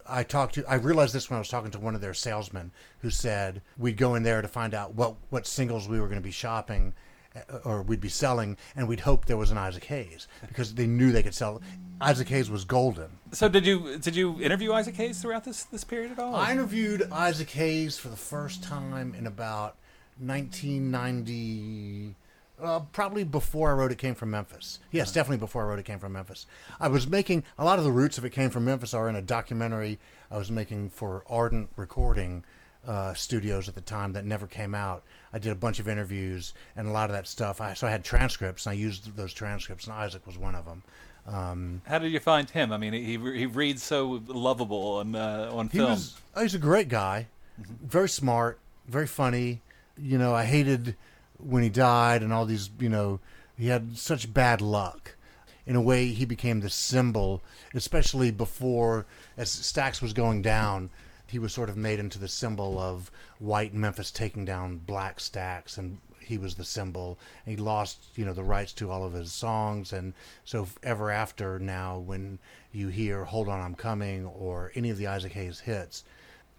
I talked to I realized this when I was talking to one of their salesmen who said we'd go in there to find out what what singles we were going to be shopping or we'd be selling and we'd hope there was an Isaac Hayes because they knew they could sell Isaac Hayes was golden. So did you did you interview Isaac Hayes throughout this this period at all? I interviewed Isaac Hayes for the first time in about 1990, uh, probably before I wrote It Came from Memphis. Yes, definitely before I wrote It Came from Memphis. I was making, a lot of the roots of It Came from Memphis are in a documentary I was making for Ardent Recording uh, Studios at the time that never came out. I did a bunch of interviews and a lot of that stuff. I, so I had transcripts and I used those transcripts, and Isaac was one of them. Um, How did you find him? I mean, he he reads so lovable on uh, on He film. was oh, he's a great guy, very smart, very funny. You know, I hated when he died and all these. You know, he had such bad luck. In a way, he became the symbol, especially before as Stax was going down. He was sort of made into the symbol of white Memphis taking down black Stax and he was the symbol. He lost, you know, the rights to all of his songs, and so ever after now, when you hear "Hold On, I'm Coming" or any of the Isaac Hayes hits,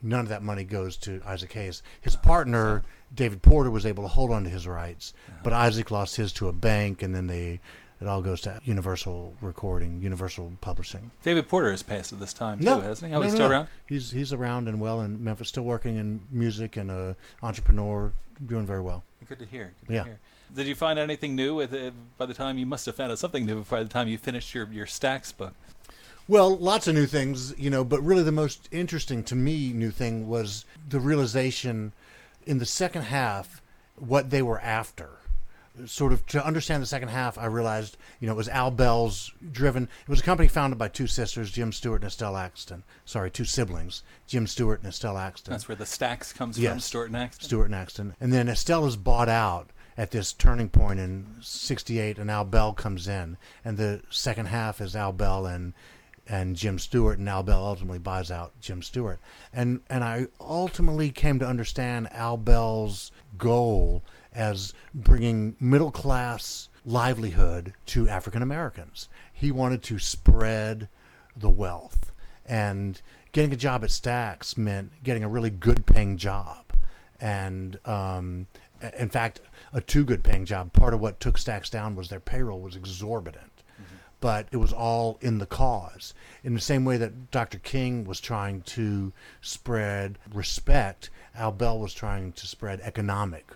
none of that money goes to Isaac Hayes. His partner, David Porter, was able to hold on to his rights, but Isaac lost his to a bank, and then they it all goes to Universal Recording, Universal Publishing. David Porter has passed at this time too, hasn't he? Oh, no, he's no, still no. around. He's he's around and well in Memphis, still working in music and a entrepreneur, doing very well. Good to hear. Good to Yeah. hear. Did you find anything new with it by the time you must have found out something new by the time you finished your your Stax book? Well, lots of new things, you know, but really the most interesting to me new thing was the realization in the second half what they were after. Sort of to understand the second half, I realized, you know, it was Al Bell's driven. It was a company founded by two sisters, Jim Stewart and Estelle Axton. Sorry, two siblings, Jim Stewart and Estelle Axton. That's where the Stax comes from, Yes. Stewart and Axton. Stewart and Axton. And then Estelle is bought out at this turning point in 68, and Al Bell comes in. And the second half is Al Bell and and Jim Stewart, and Al Bell ultimately buys out Jim Stewart. And and I ultimately came to understand Al Bell's goal as bringing middle class livelihood to African Americans. He wanted to spread the wealth, and getting a job at Stax meant getting a really good paying job and um, in fact, a too good paying job. Part of what took Stax down was their payroll was exorbitant, but it was all in the cause. In the same way that Dr. King was trying to spread respect, Al Bell was trying to spread economic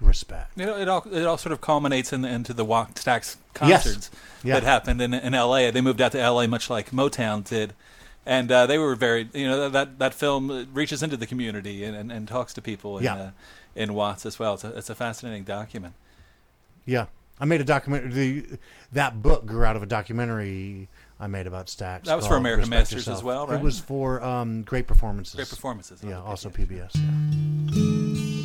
respect. You know, it all it all sort of culminates in, into the Wattstax concerts Yeah. that happened in in L.A. They moved out to L.A. much like Motown did, and uh, they were very you know that that film reaches into the community and, and, and talks to people in, Yeah. uh, in Watts as well. It's a, it's a fascinating document. Yeah, I made a documentary. The, that book grew out of a documentary I made about Stax. That was for American Respect Masters as well, right? It was for um, great performances. Great performances. Yeah, also PBS. PBS. Yeah.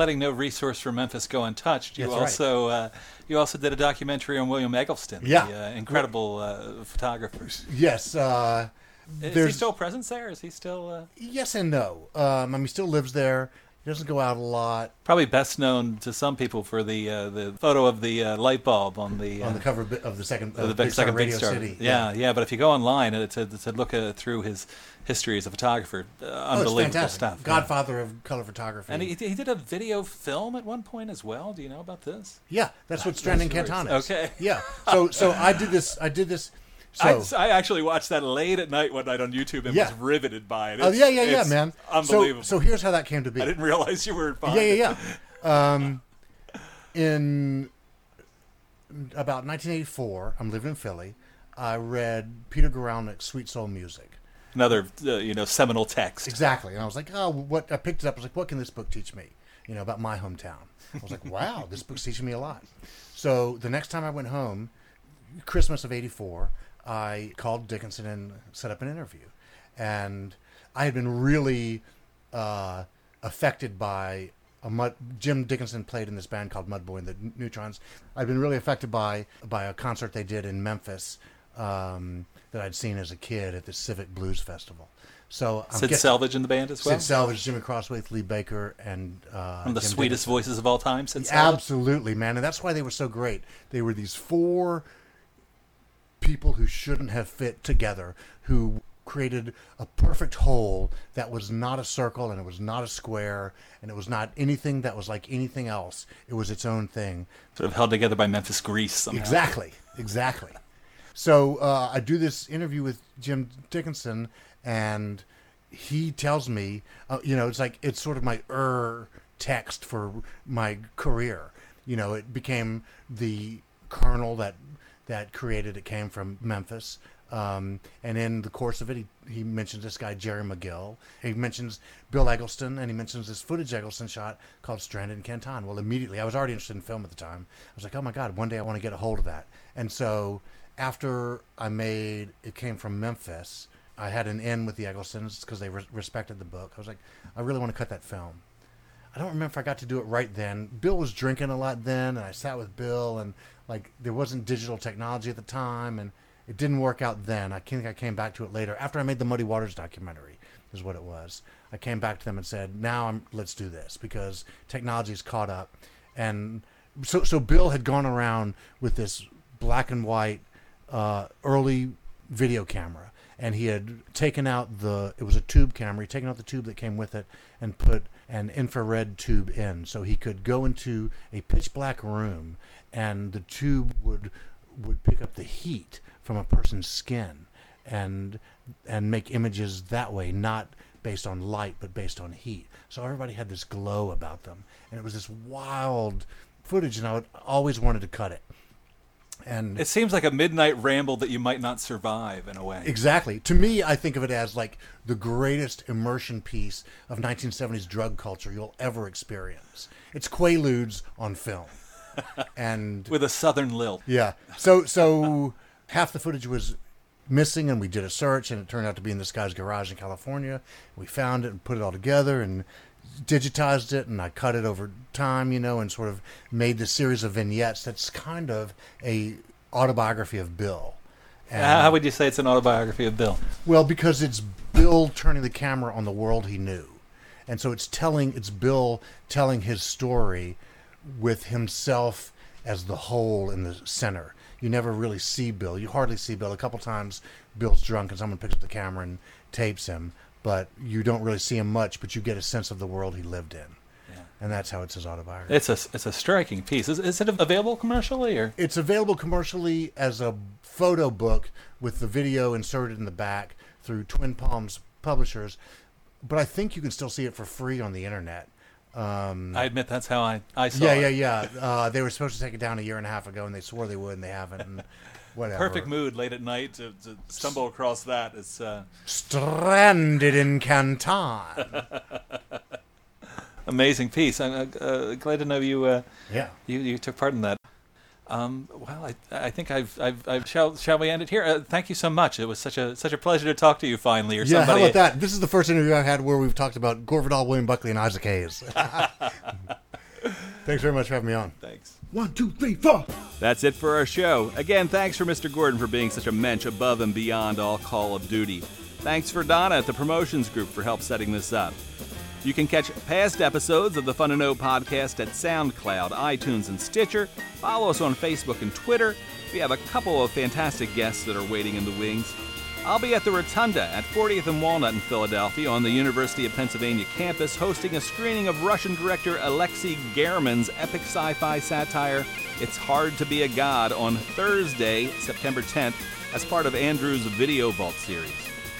Letting no resource for Memphis go untouched. You That's right. also uh, you also did a documentary on William Eggleston, Yeah. the uh, incredible uh, photographer. Yes. Uh, Is he still present there? Is he still uh, yes and no. Um, I mean, he still lives there. He doesn't go out a lot. probably best known to some people for the uh, the photo of the uh, light bulb on the uh, on the cover of the second, of the uh, big, second Radio Big Star. City. Yeah, yeah, But if you go online and to, to look uh, through his history as a photographer, uh, Oh, it's unbelievable fantastic. stuff. yeah. Godfather of color photography. And he, he did a video film at one point as well. Do you know about this? yeah, that's what Stranding. Canton is. Okay. Yeah. So so I did this. I did this. I, So I actually watched that late at night one night on YouTube and Yeah. was riveted by it. oh yeah yeah yeah man. Unbelievable. So so here's how that came to be. I didn't realize you were. behind Yeah, yeah, yeah. Um, in about 1984, I'm living in Philly. I read Peter Guralnick's Sweet Soul Music. Another uh, you know seminal text. Exactly, and I was like, oh, what? I picked it up. I was like, what can this book teach me? You know, about my hometown. I was like, (laughs) wow, this book's teaching me a lot. So the next time I went home, Christmas of '84, I called Dickinson and set up an interview, and I had been really uh, affected by a mud. Jim Dickinson played in this band called Mudboy and the Neutrons. I'd been really affected by by a concert they did in Memphis um, that I'd seen as a kid at the Civic Blues Festival. So I'm Sid get- Selvidge in the band as well. Sid Selvidge, Jimmy Crosthwait, Lee Baker, and uh, One of the Jim sweetest Dickinson. voices of all time. Sid Selvidge. Absolutely, man, and that's why they were so great. They were these four people who shouldn't have fit together, who created a perfect whole that was not a circle and it was not a square and it was not anything that was like anything else. It was its own thing. Sort of held together by Memphis Grease. Somehow. Exactly, exactly. So uh, I do this interview with Jim Dickinson, and he tells me, uh, you know, it's like it's sort of my er text for my career. You know, it became the kernel that that created it came from Memphis. Um, and in the course of it, he, he mentions this guy, Jerry McGill. He mentions Bill Eggleston, and he mentions this footage Eggleston shot called Stranded in Canton. Well, immediately, I was already interested in film at the time. I was like, oh my God, one day I want to get a hold of that. And so after I made It Came From Memphis, I had an in with the Egglestons because they re- respected the book. I was like, I really want to cut that film. I don't remember if I got to do it right then. Bill was drinking a lot then, and I sat with Bill, and like there wasn't digital technology at the time, and it didn't work out then. I think I came back to it later after I made the Muddy Waters documentary, is what it was. I came back to them and said, "Now I'm let's do this because technology's caught up," and so so Bill had gone around with this black and white uh, early video camera and he had taken out the it was a tube camera he'd taken out the tube that came with it and put an infrared tube in so he could go into a pitch black room and the tube would would pick up the heat from a person's skin and and make images that way not based on light but based on heat. So everybody had this glow about them. And it was this wild footage and i would, always wanted to cut it and It seems like a midnight ramble that you might not survive in a way. Exactly. To me, I think of it as like the greatest immersion piece of 1970s drug culture you'll ever experience. It's Quaaludes on film. (laughs) And With a southern lilt. yeah. So so (laughs) half the footage was missing and we did a search and it turned out to be in this guy's garage in California. We found it and put it all together and digitized it and I cut it over time, you know, and sort of made this series of vignettes that's kind of a autobiography of Bill. And- How how would you say it's an autobiography of Bill? well, because it's Bill turning the camera on the world he knew. And so it's telling, it's Bill telling his story with himself as the whole in the center. You never really see Bill. You hardly see Bill. A couple times Bill's drunk and someone picks up the camera and tapes him, but you don't really see him much, but you get a sense of the world he lived in. And that's how it's his autobiography. It's a it's a striking piece. Is, is it available commercially or? It's available commercially as a photo book with the video inserted in the back through Twin Palms Publishers, but I think you can still see it for free on the internet. Um, I admit that's how I I saw yeah, it. yeah, yeah. Uh, they were supposed to take it down a year and a half ago, and they swore they would, and they haven't. And (laughs) whatever. Perfect mood late at night to, to stumble across that. It's uh, Stranded in Canton. (laughs) amazing piece. I'm uh, uh, glad to know you uh, yeah. you you took part in that. Um, well, I, I think I've, I've, I've shall, shall we end it here? Uh, thank you so much. It was such a such a pleasure to talk to you finally, or Yeah, how somebody. about that? This is the first interview I've had where we've talked about Gore Vidal, William Buckley, and Isaac Hayes. (laughs) (laughs) Thanks very much for having me on. Thanks. One, two, three, four. That's it for our show. Again, thanks for Mr. Gordon for being such a mensch above and beyond all Call of Duty. Thanks for Donna at the promotions group for help setting this up. You can catch past episodes of the Fun to Know podcast at SoundCloud, iTunes, and Stitcher. Follow us on Facebook and Twitter. We have a couple of fantastic guests that are waiting in the wings. I'll be at the Rotunda at 40th and Walnut in Philadelphia on the University of Pennsylvania campus hosting a screening of Russian director Alexei German's epic sci fi satire It's Hard to Be a God on Thursday, September 10th, as part of Andrew's Video Vault series.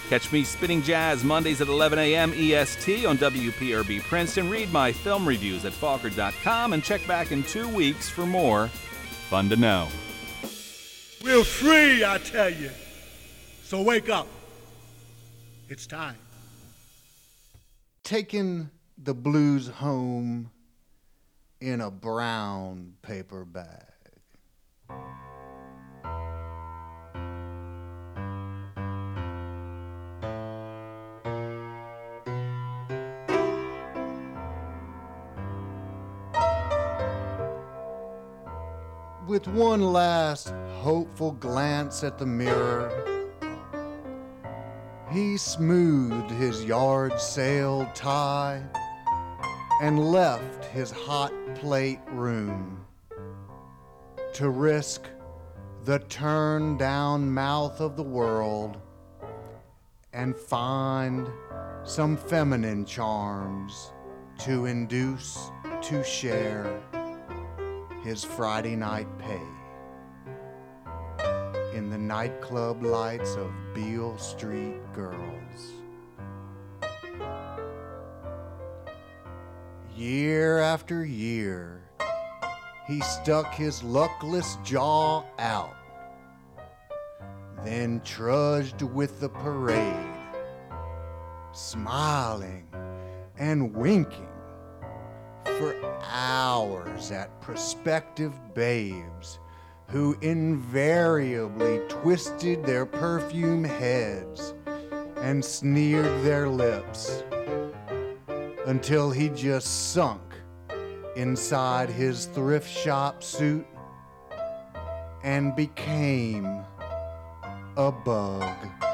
Catch me spinning jazz Mondays at 11 a.m. EST on WPRB Princeton. Read my film reviews at Falkert.com and check back in two weeks for more Fun to Know. We're free, I tell you. So wake up. It's time. Taking the blues home in a brown paper bag. With one last hopeful glance at the mirror, he smoothed his yard sale tie and left his hot plate room to risk the turn down mouth of the world and find some feminine charms to induce to share his Friday night pay in the nightclub lights of Beale Street girls. Year after year, he stuck his luckless jaw out, then trudged with the parade, smiling and winking for hours at prospective babes who invariably twisted their perfume heads and sneered their lips until he just sunk inside his thrift shop suit and became a bug.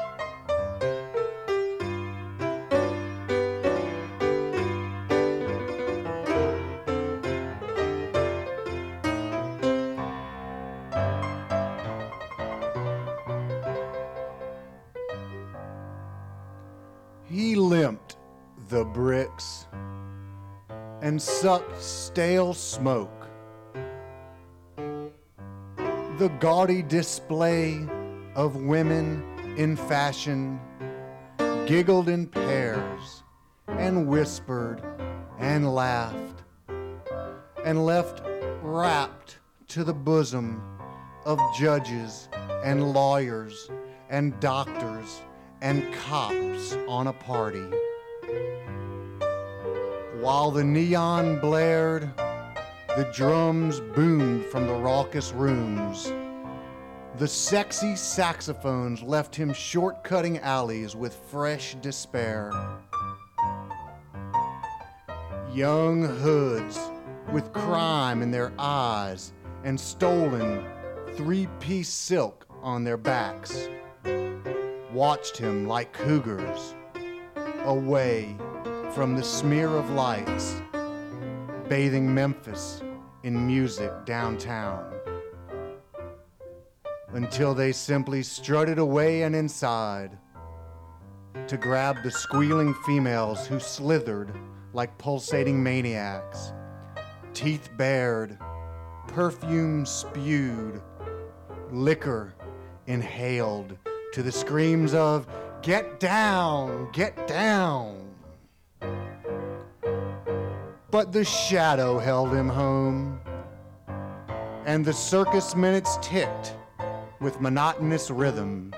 And sucked stale smoke. The gaudy display of women in fashion giggled in pairs and whispered and laughed and left wrapped to the bosom of judges and lawyers and doctors and cops on a party. While the neon blared, the drums boomed from the raucous rooms. The sexy saxophones left him shortcutting alleys with fresh despair. Young hoods with crime in their eyes and stolen three piece silk on their backs watched him like cougars away from the smear of lights, bathing Memphis in music downtown. Until they simply strutted away and inside to grab the squealing females who slithered like pulsating maniacs, teeth bared, perfume spewed, liquor inhaled to the screams of, Get down, get down. But the shadow held him home, and the circus minutes ticked with monotonous rhythm.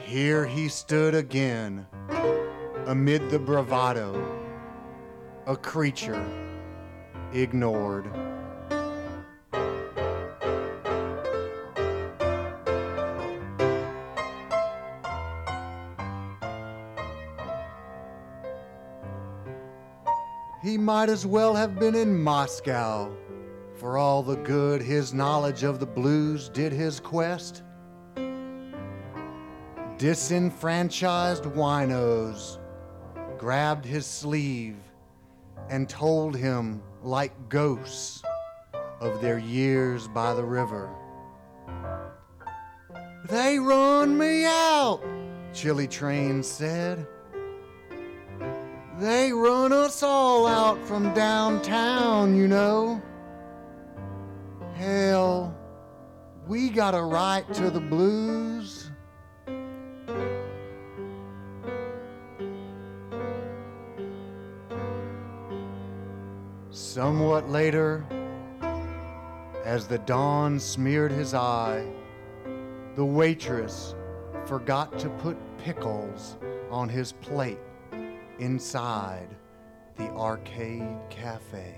Here he stood again, amid the bravado, a creature ignored. Might as well have been in Moscow. For all the good his knowledge of the blues did his quest. Disenfranchised winos grabbed his sleeve and told him, like ghosts, of their years by the river. They run me out, Chili Train said. They run us all out from downtown, you know. Hell, we got a right to the blues. Somewhat later, as the dawn smeared his eye, the waitress forgot to put pickles on his plate inside the arcade cafe.